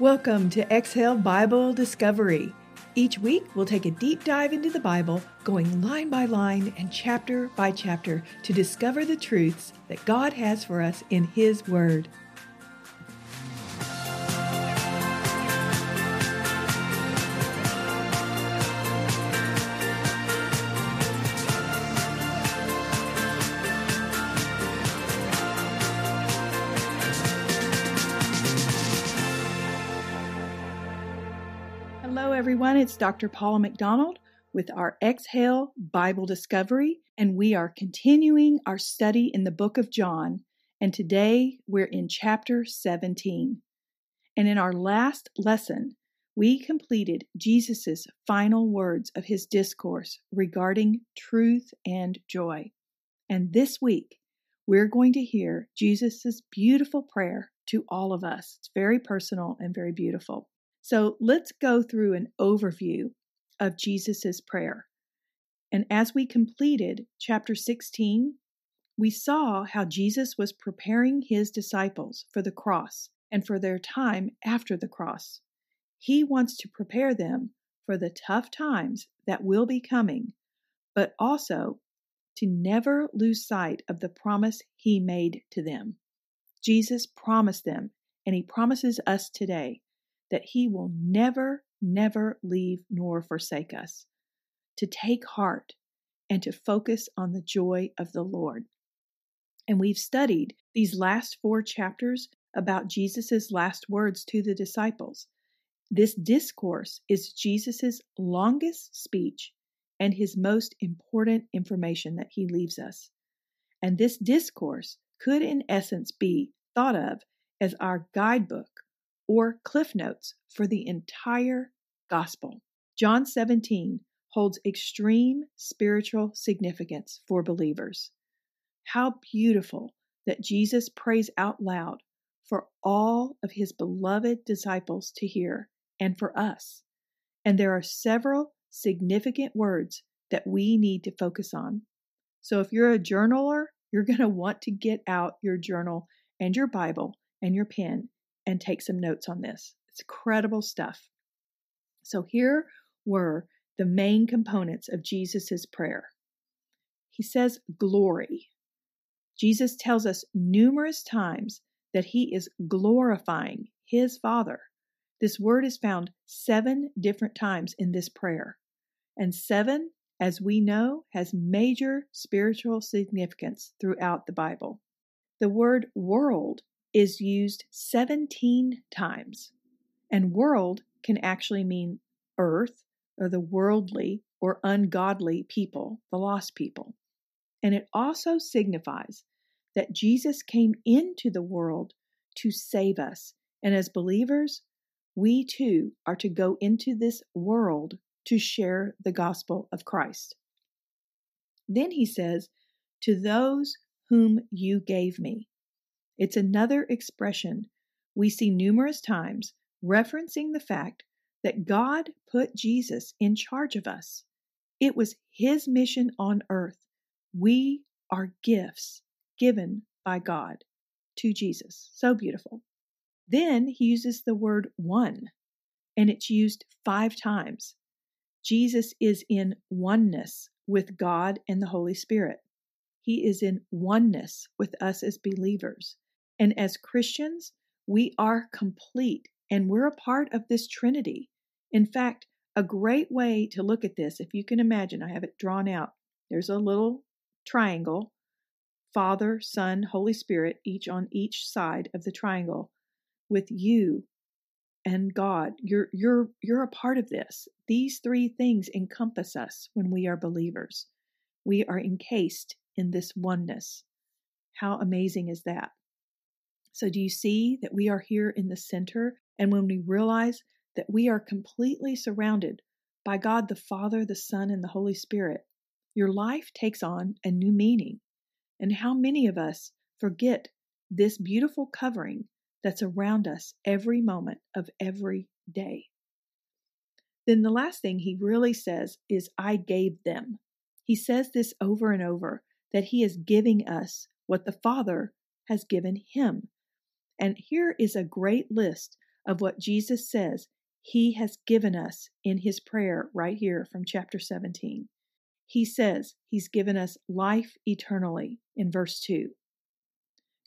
Welcome to Exhale Bible Discovery. Each week, we'll take a deep dive into the Bible, going line by line and chapter by chapter to discover the truths that God has for us in His Word. Everyone. It's Dr. Paula McDonald with our Exhale Bible Discovery, and we are continuing our study in the book of John. And today we're in chapter 17. And in our last lesson, we completed Jesus' final words of his discourse regarding truth and joy. And this week, we're going to hear Jesus' beautiful prayer to all of us. It's very personal and very beautiful. So let's go through an overview of Jesus' prayer. And as we completed chapter 16, we saw how Jesus was preparing his disciples for the cross and for their time after the cross. He wants to prepare them for the tough times that will be coming, but also to never lose sight of the promise he made to them. Jesus promised them, and he promises us today that He will never, never leave nor forsake us, to take heart and to focus on the joy of the Lord. And we've studied these last four chapters about Jesus' last words to the disciples. This discourse is Jesus' longest speech and his most important information that he leaves us. And this discourse could, in essence, be thought of as our guidebook or cliff notes for the entire gospel. John 17 holds extreme spiritual significance for believers. How beautiful that Jesus prays out loud for all of his beloved disciples to hear and for us. And there are several significant words that we need to focus on. So if you're a journaler, you're going to want to get out your journal and your Bible and your pen and take some notes on this. It's credible stuff. So here were the main components of Jesus' prayer. He says, Glory. Jesus tells us numerous times that he is glorifying his Father. This word is found seven different times in this prayer. And seven, as we know, has major spiritual significance throughout the Bible. The word world is used 17 times. And world can actually mean earth or the worldly or ungodly people, the lost people. And it also signifies that Jesus came into the world to save us. And as believers, we too are to go into this world to share the gospel of Christ. Then he says, To those whom you gave me. It's another expression we see numerous times referencing the fact that God put Jesus in charge of us. It was his mission on earth. We are gifts given by God to Jesus. So beautiful. Then he uses the word one, and it's used five times. Jesus is in oneness with God and the Holy Spirit. He is in oneness with us as believers. And as Christians, we are complete and we're a part of this Trinity. In fact, a great way to look at this, if you can imagine, I have it drawn out. There's a little triangle Father, Son, Holy Spirit, each on each side of the triangle, with you and God. You're you're you're a part of this. These three things encompass us when we are believers. We are encased in this oneness. How amazing is that? So, do you see that we are here in the center? And when we realize that we are completely surrounded by God the Father, the Son, and the Holy Spirit, your life takes on a new meaning. And how many of us forget this beautiful covering that's around us every moment of every day? Then the last thing he really says is, I gave them. He says this over and over that he is giving us what the Father has given him. And here is a great list of what Jesus says he has given us in his prayer right here from chapter 17. He says he's given us life eternally in verse 2.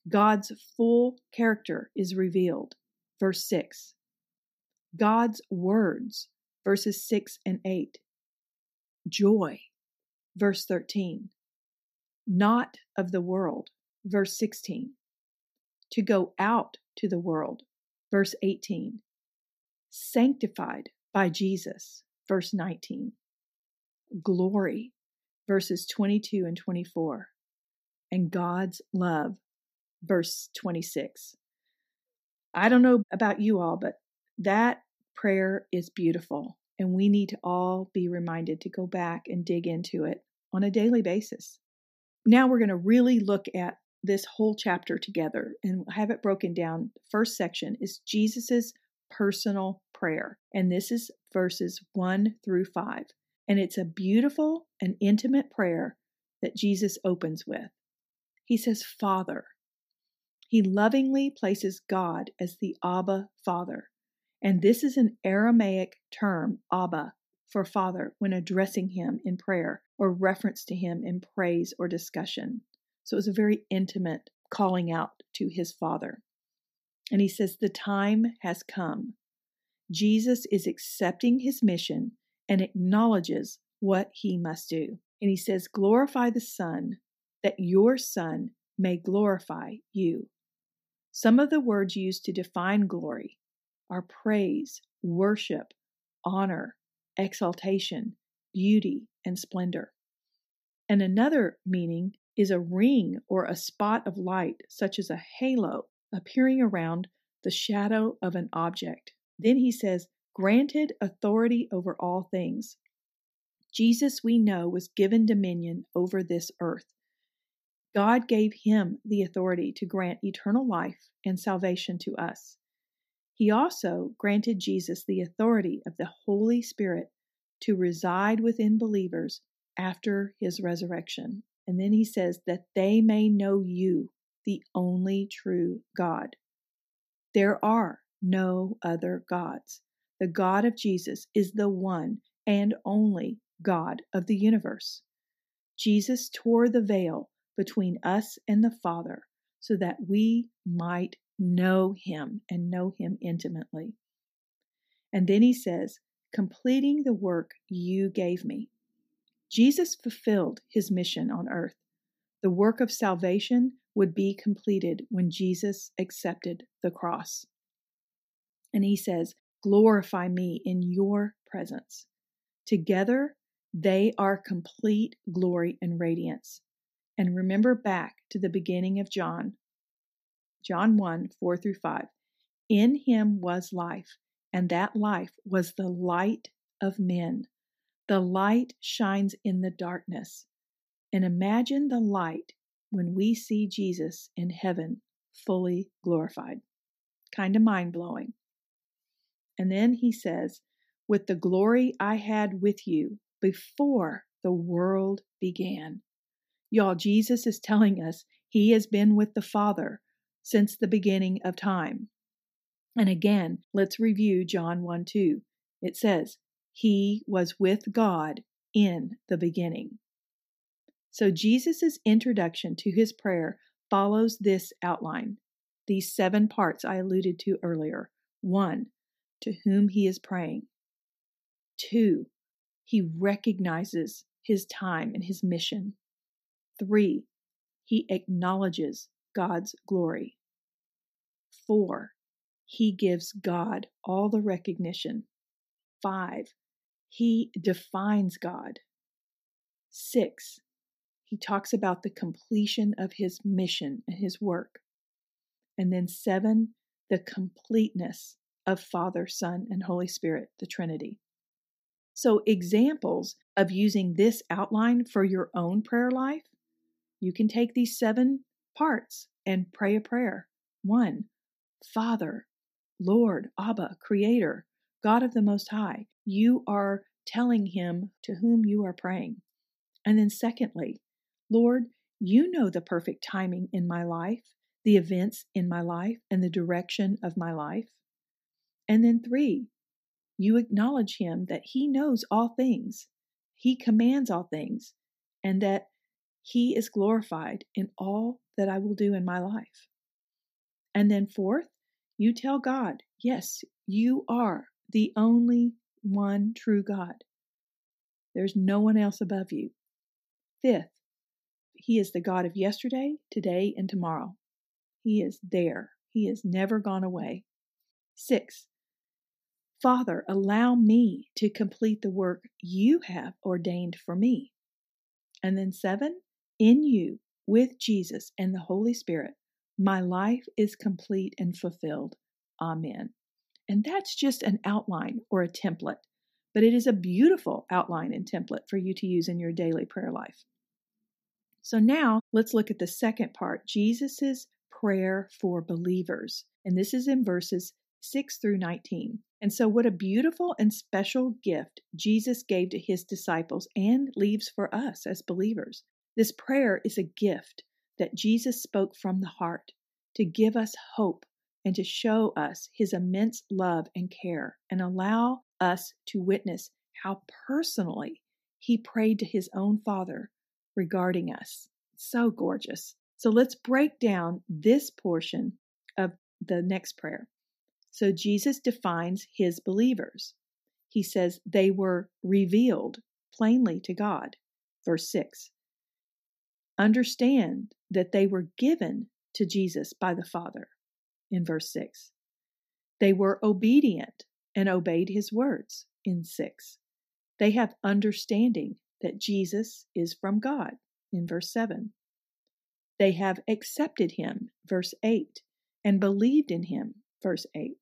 God's full character is revealed, verse 6. God's words, verses 6 and 8. Joy, verse 13. Not of the world, verse 16. To go out to the world, verse 18. Sanctified by Jesus, verse 19. Glory, verses 22 and 24. And God's love, verse 26. I don't know about you all, but that prayer is beautiful, and we need to all be reminded to go back and dig into it on a daily basis. Now we're going to really look at this whole chapter together and have it broken down. First section is Jesus's personal prayer, and this is verses 1 through 5. And it's a beautiful and intimate prayer that Jesus opens with. He says, Father. He lovingly places God as the Abba Father. And this is an Aramaic term, Abba, for Father, when addressing him in prayer or reference to him in praise or discussion. So it was a very intimate calling out to his Father. And he says, The time has come. Jesus is accepting his mission and acknowledges what he must do. And he says, Glorify the Son, that your Son may glorify you. Some of the words used to define glory are praise, worship, honor, exaltation, beauty, and splendor. And another meaning is a ring or a spot of light, such as a halo, appearing around the shadow of an object. Then he says, granted authority over all things. Jesus, we know, was given dominion over this earth. God gave him the authority to grant eternal life and salvation to us. He also granted Jesus the authority of the Holy Spirit to reside within believers after his resurrection. And then he says, that they may know you, the only true God. There are no other gods. The God of Jesus is the one and only God of the universe. Jesus tore the veil between us and the Father so that we might know him and know him intimately. And then he says, completing the work you gave me. Jesus fulfilled his mission on earth. The work of salvation would be completed when Jesus accepted the cross. And he says, Glorify me in your presence. Together, they are complete glory and radiance. And remember back to the beginning of John, John 1 4 through 5. In him was life, and that life was the light of men. The light shines in the darkness. And imagine the light when we see Jesus in heaven fully glorified. Kind of mind blowing. And then he says, With the glory I had with you before the world began. Y'all, Jesus is telling us he has been with the Father since the beginning of time. And again, let's review John 1 2. It says, He was with God in the beginning. So Jesus' introduction to his prayer follows this outline, these seven parts I alluded to earlier. One, to whom he is praying. Two, he recognizes his time and his mission. Three, he acknowledges God's glory. Four, he gives God all the recognition. Five, he defines God. Six, he talks about the completion of his mission and his work. And then seven, the completeness of Father, Son, and Holy Spirit, the Trinity. So, examples of using this outline for your own prayer life, you can take these seven parts and pray a prayer. One, Father, Lord, Abba, Creator, God of the Most High. You are telling Him to whom you are praying. And then, secondly, Lord, you know the perfect timing in my life, the events in my life, and the direction of my life. And then three, you acknowledge him that he knows all things, he commands all things, and that he is glorified in all that I will do in my life. And then fourth, you tell God, yes, you are the only one true God. There's no one else above you. Fifth, He is the God of yesterday, today, and tomorrow. He is there. He has never gone away. Six, Father, allow me to complete the work you have ordained for me. And then seven, in you, with Jesus and the Holy Spirit, my life is complete and fulfilled. Amen. And that's just an outline or a template, but it is a beautiful outline and template for you to use in your daily prayer life. So now let's look at the second part Jesus' prayer for believers. And this is in verses 6 through 19. And so, what a beautiful and special gift Jesus gave to his disciples and leaves for us as believers. This prayer is a gift that Jesus spoke from the heart to give us hope and to show us his immense love and care and allow us to witness how personally he prayed to his own Father regarding us. So gorgeous. So let's break down this portion of the next prayer. So Jesus defines his believers. He says they were revealed plainly to God. Verse 6. Understand that they were given to Jesus by the Father in verse 6. They were obedient and obeyed his words in 6. They have understanding that Jesus is from God in verse 7. They have accepted him, verse 8, and believed in him, verse 8.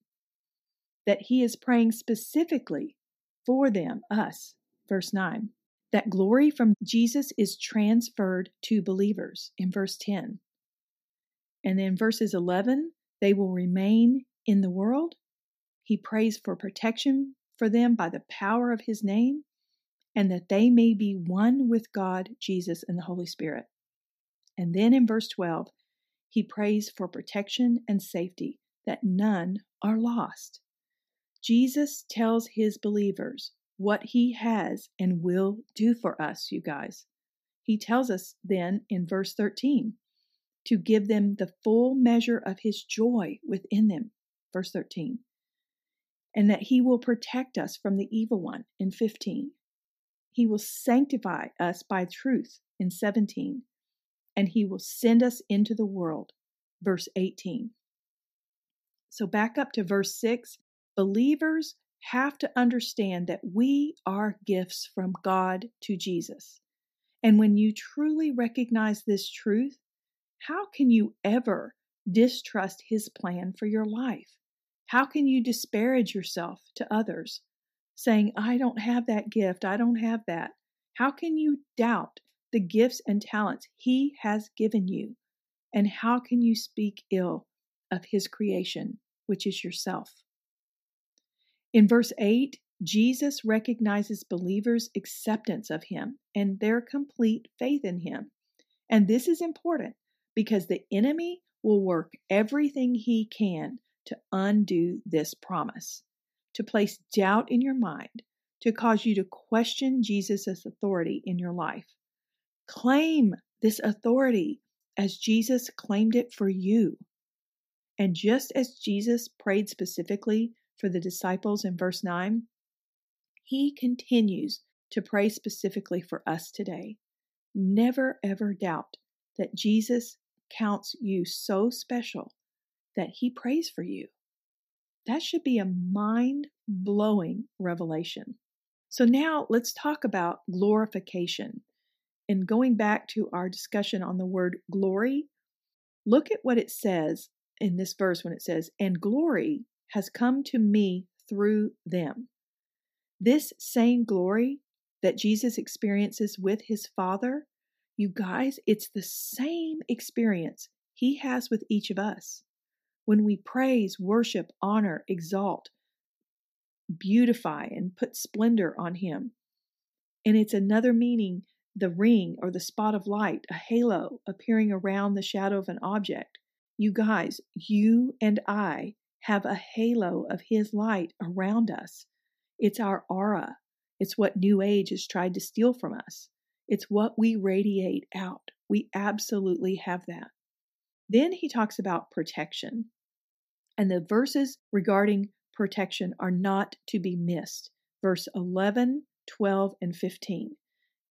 That he is praying specifically for them, us, verse 9. That glory from Jesus is transferred to believers in verse 10. And then verses 11, they will remain in the world. He prays for protection for them by the power of his name, and that they may be one with God, Jesus, and the Holy Spirit. And then in verse 12, he prays for protection and safety, that none are lost. Jesus tells his believers what he has and will do for us, you guys. He tells us then in verse 13 to give them the full measure of his joy within them. Verse 13. And that he will protect us from the evil one in 15. He will sanctify us by truth in 17. And he will send us into the world. Verse 18. So back up to verse 6. Believers have to understand that we are gifts from God to Jesus. And when you truly recognize this truth, how can you ever distrust His plan for your life? How can you disparage yourself to others, saying, I don't have that gift, I don't have that? How can you doubt the gifts and talents He has given you? And how can you speak ill of His creation, which is yourself? In verse 8, Jesus recognizes believers' acceptance of Him and their complete faith in Him. And this is important because the enemy will work everything he can to undo this promise, to place doubt in your mind, to cause you to question Jesus' authority in your life. Claim this authority as Jesus claimed it for you. And just as Jesus prayed specifically for the disciples in verse 9, he continues to pray specifically for us today. Never ever doubt that Jesus counts you so special that he prays for you. That should be a mind blowing revelation. So, now let's talk about glorification. And going back to our discussion on the word glory, look at what it says in this verse when it says, And glory has come to me through them. This same glory that Jesus experiences with his Father you guys, it's the same experience He has with each of us. When we praise, worship, honor, exalt, beautify, and put splendor on Him. And it's another meaning the ring or the spot of light, a halo appearing around the shadow of an object. You guys, you and I have a halo of His light around us. It's our aura. It's what New Age has tried to steal from us. It's what we radiate out. We absolutely have that. Then he talks about protection. And the verses regarding protection are not to be missed. Verse 11, 12, and 15.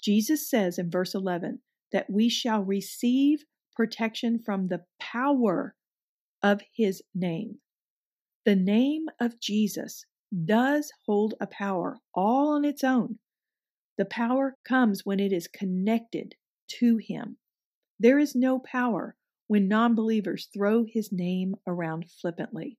Jesus says in verse 11 that we shall receive protection from the power of his name. The name of Jesus does hold a power all on its own. The power comes when it is connected to him. There is no power when non believers throw his name around flippantly.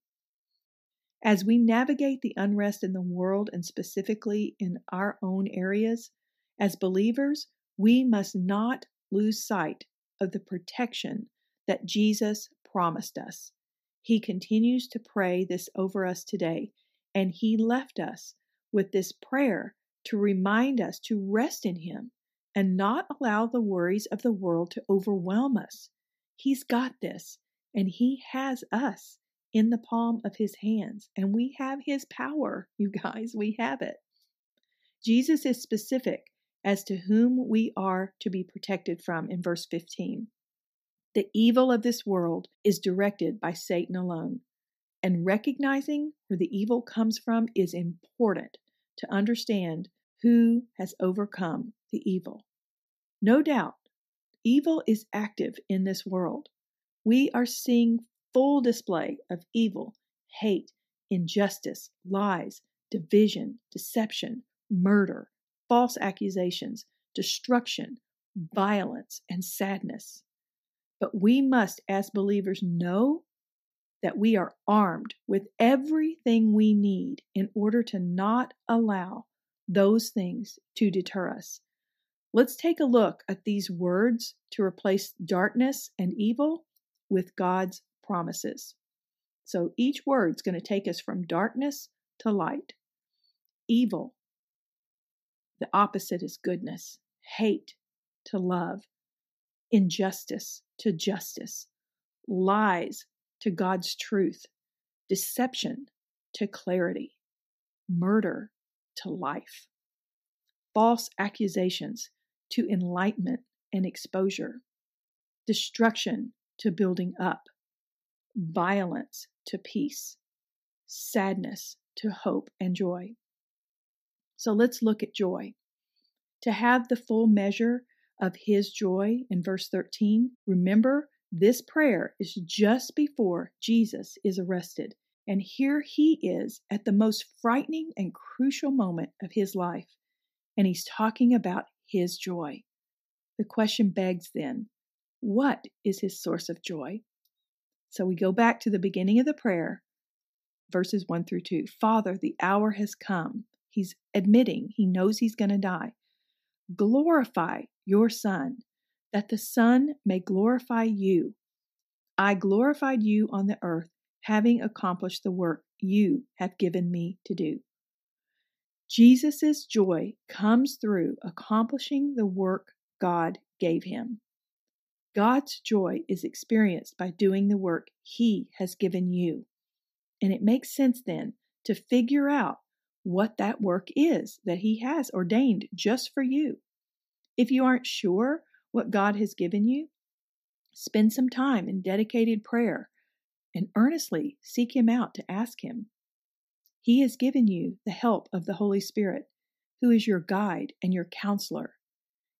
As we navigate the unrest in the world and specifically in our own areas, as believers, we must not lose sight of the protection that Jesus promised us. He continues to pray this over us today, and He left us with this prayer to remind us to rest in Him and not allow the worries of the world to overwhelm us. He's got this, and He has us in the palm of His hands, and we have His power, you guys. We have it. Jesus is specific as to whom we are to be protected from in verse 15. The evil of this world is directed by Satan alone, and recognizing where the evil comes from is important to understand who has overcome the evil. No doubt, Evil is active in this world. We are seeing full display of evil, hate, injustice, lies, division, deception, murder, false accusations, destruction, violence, and sadness. But we must, as believers, know that we are armed with everything we need in order to not allow those things to deter us. Let's take a look at these words to replace darkness and evil with God's promises. So each word's going to take us from darkness to light. Evil, the opposite is goodness. Hate to love. Injustice to justice. Lies to God's truth. Deception to clarity. Murder to life. False accusations to enlightenment and exposure, destruction to building up, violence to peace, sadness to hope and joy. So let's look at joy. To have the full measure of his joy in verse 13, remember this prayer is just before Jesus is arrested. And here he is at the most frightening and crucial moment of his life. And he's talking about his joy. The question begs then, what is his source of joy? So we go back to the beginning of the prayer, verses 1 through 2. Father, the hour has come. He's admitting he knows he's going to die. Glorify your Son, that the Son may glorify you. I glorified you on the earth, having accomplished the work you have given me to do. Jesus' joy comes through accomplishing the work God gave him. God's joy is experienced by doing the work He has given you. And it makes sense then to figure out what that work is that He has ordained just for you. If you aren't sure what God has given you, spend some time in dedicated prayer and earnestly seek Him out to ask Him. He has given you the help of the Holy Spirit, who is your guide and your counselor.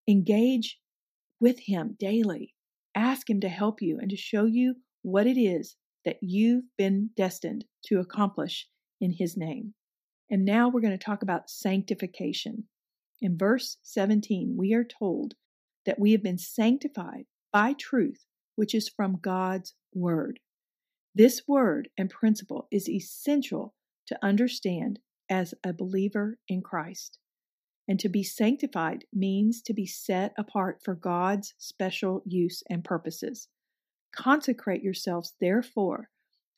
Engage with Him daily. Ask Him to help you and to show you what it is that you've been destined to accomplish in His name. And now we're going to talk about sanctification. In verse 17, we are told that we have been sanctified by truth, which is from God's Word. This word and principle is essential to understand as a believer in Christ. And to be sanctified means to be set apart for God's special use and purposes. Consecrate yourselves, therefore,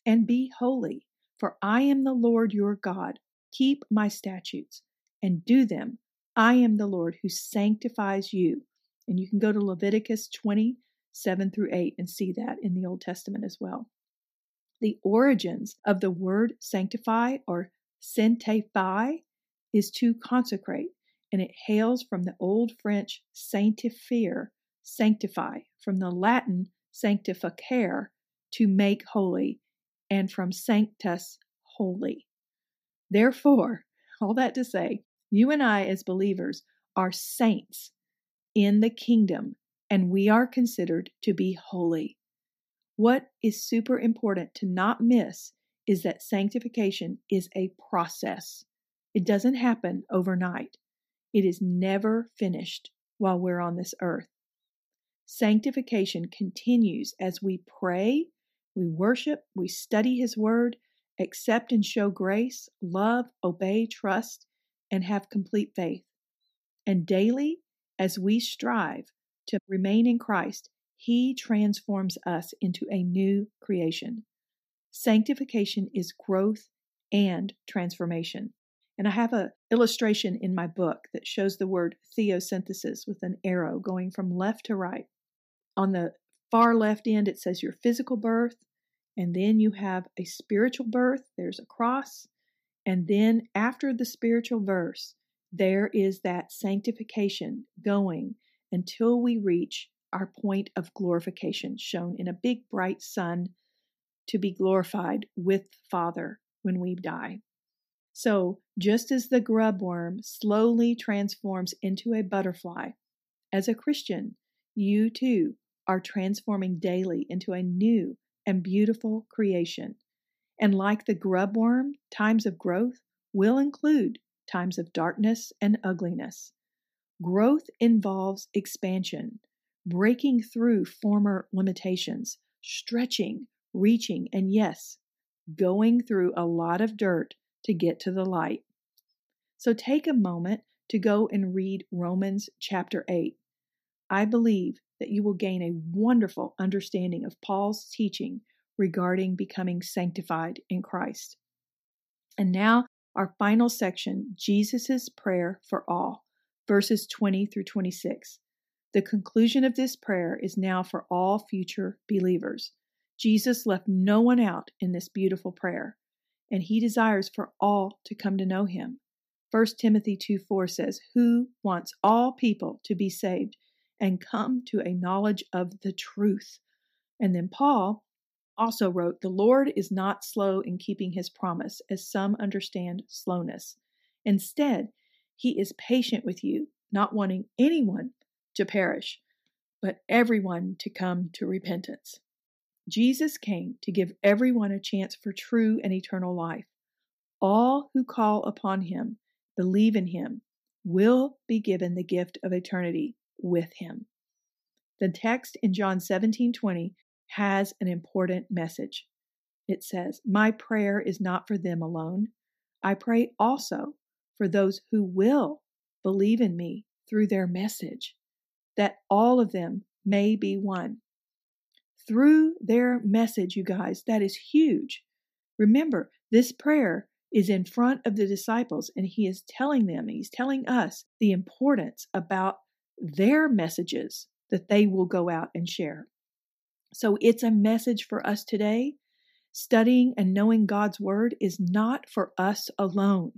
and be holy, for I am the Lord your God. Keep my statutes and do them. I am the Lord who sanctifies you. And you can go to Leviticus 20, 7 through 8 and see that in the Old Testament as well. The origins of the word sanctify or sanctify is to consecrate, and it hails from the Old French sanctifier, sanctify, from the Latin sanctificare, to make holy, and from sanctus, holy. Therefore, all that to say, you and I as believers are saints in the kingdom, and we are considered to be holy. What is super important to not miss is that sanctification is a process. It doesn't happen overnight. It is never finished while we're on this earth. Sanctification continues as we pray, we worship, we study His Word, accept and show grace, love, obey, trust, and have complete faith. And daily, as we strive to remain in Christ, He transforms us into a new creation. Sanctification is growth and transformation. And I have an illustration in my book that shows the word theosynthesis with an arrow going from left to right. On the far left end, it says your physical birth, and then you have a spiritual birth. There's a cross. And then after the spiritual verse, there is that sanctification going until we reach our point of glorification, shown in a big bright sun to be glorified with Father when we die. So, just as the grub worm slowly transforms into a butterfly, as a Christian, you too are transforming daily into a new and beautiful creation. And like the grub worm, times of growth will include times of darkness and ugliness. Growth involves expansion, breaking through former limitations, stretching, reaching, and yes, going through a lot of dirt to get to the light. So take a moment to go and read Romans chapter 8. I believe that you will gain a wonderful understanding of Paul's teaching regarding becoming sanctified in Christ. And now, our final section Jesus' prayer for all, verses 20 through 26. The conclusion of this prayer is now for all future believers. Jesus left no one out in this beautiful prayer, and he desires for all to come to know him. 1 Timothy 2 4 says, Who wants all people to be saved and come to a knowledge of the truth. And then Paul also wrote, The Lord is not slow in keeping his promise, as some understand slowness. Instead, he is patient with you, not wanting anyone to perish, but everyone to come to repentance. Jesus came to give everyone a chance for true and eternal life. All who call upon him, believe in him, will be given the gift of eternity with him. The text in John 17:20 has an important message. It says, "My prayer is not for them alone. I pray also for those who will believe in me through their message, that all of them may be one." through their message, you guys. That is huge. Remember, this prayer is in front of the disciples, and he is telling them, he's telling us the importance about their messages that they will go out and share. So it's a message for us today. Studying and knowing God's word is not for us alone.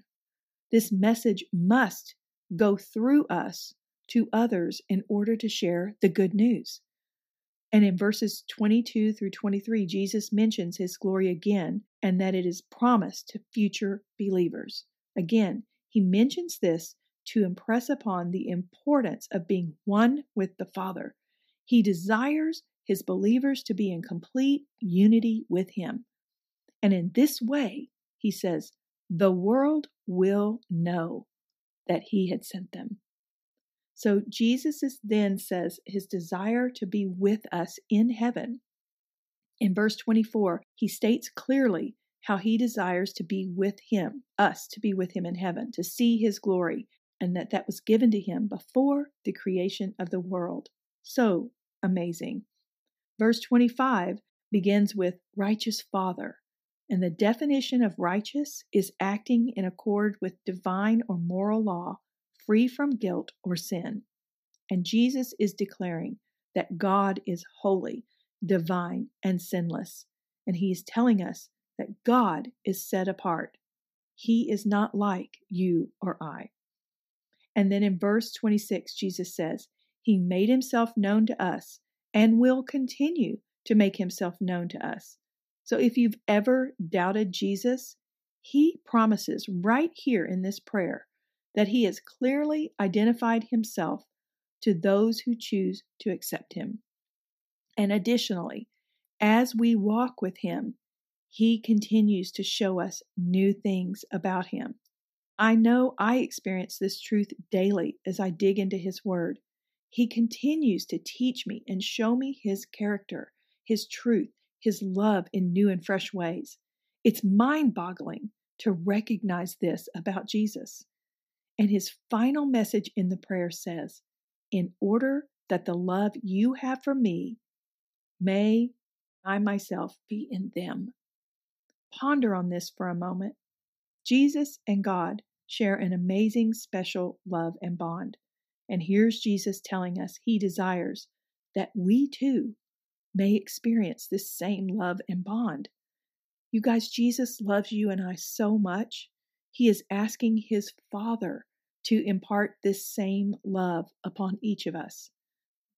This message must go through us to others in order to share the good news. And in verses 22 through 23, Jesus mentions his glory again and that it is promised to future believers. Again, he mentions this to impress upon the importance of being one with the Father. He desires his believers to be in complete unity with him. And in this way, he says, the world will know that he had sent them. So Jesus is, then says his desire to be with us in heaven. In verse 24, he states clearly how he desires to be with him, us to be with him in heaven, to see his glory, and that that was given to him before the creation of the world. So amazing. Verse 25 begins with righteous Father, and the definition of righteous is acting in accord with divine or moral law free from guilt or sin. And Jesus is declaring that God is holy, divine, and sinless. And he is telling us that God is set apart. He is not like you or I. And then in verse 26, Jesus says, He made himself known to us and will continue to make himself known to us. So if you've ever doubted Jesus, he promises right here in this prayer that he has clearly identified himself to those who choose to accept him. And additionally, as we walk with him, he continues to show us new things about him. I know I experience this truth daily as I dig into his word. He continues to teach me and show me his character, his truth, his love in new and fresh ways. It's mind boggling to recognize this about Jesus. And his final message in the prayer says, In order that the love you have for me may I myself be in them. Ponder on this for a moment. Jesus and God share an amazing, special love and bond. And here's Jesus telling us he desires that we too may experience this same love and bond. You guys, Jesus loves you and I so much. He is asking his Father to impart this same love upon each of us.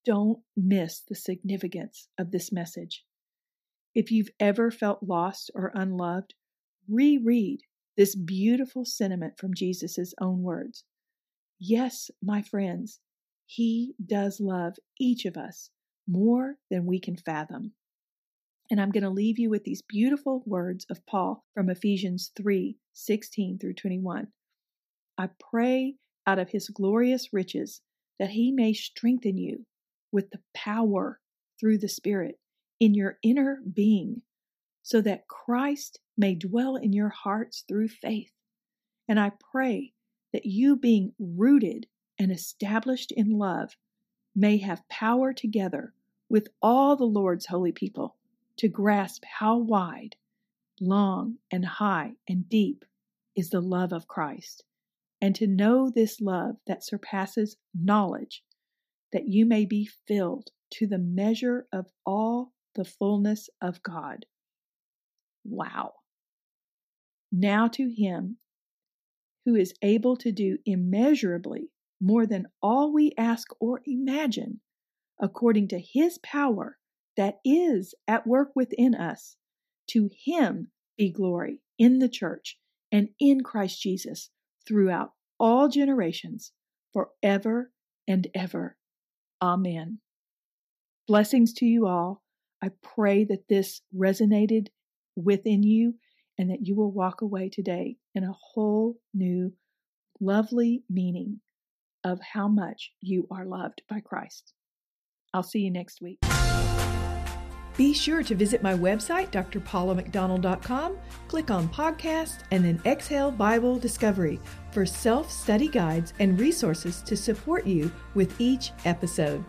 Don't miss the significance of this message. If you've ever felt lost or unloved, reread this beautiful sentiment from Jesus' own words. Yes, my friends, He does love each of us more than we can fathom. And I'm going to leave you with these beautiful words of Paul from Ephesians 3 16 through 21. I pray out of his glorious riches that he may strengthen you with the power through the Spirit in your inner being, so that Christ may dwell in your hearts through faith. And I pray that you, being rooted and established in love, may have power together with all the Lord's holy people to grasp how wide, long, and high and deep is the love of Christ, and to know this love that surpasses knowledge, that you may be filled to the measure of all the fullness of God. Wow. Now to Him who is able to do immeasurably more than all we ask or imagine, according to His power that is at work within us, to Him be glory in the church and in Christ Jesus throughout all generations, forever and ever. Amen. Blessings to you all. I pray that this resonated within you and that you will walk away today in a whole new, lovely meaning of how much you are loved by Christ. I'll see you next week. Be sure to visit my website, drpaulamcdonald.com, click on podcast, and then Exhale Bible Discovery for self study guides and resources to support you with each episode.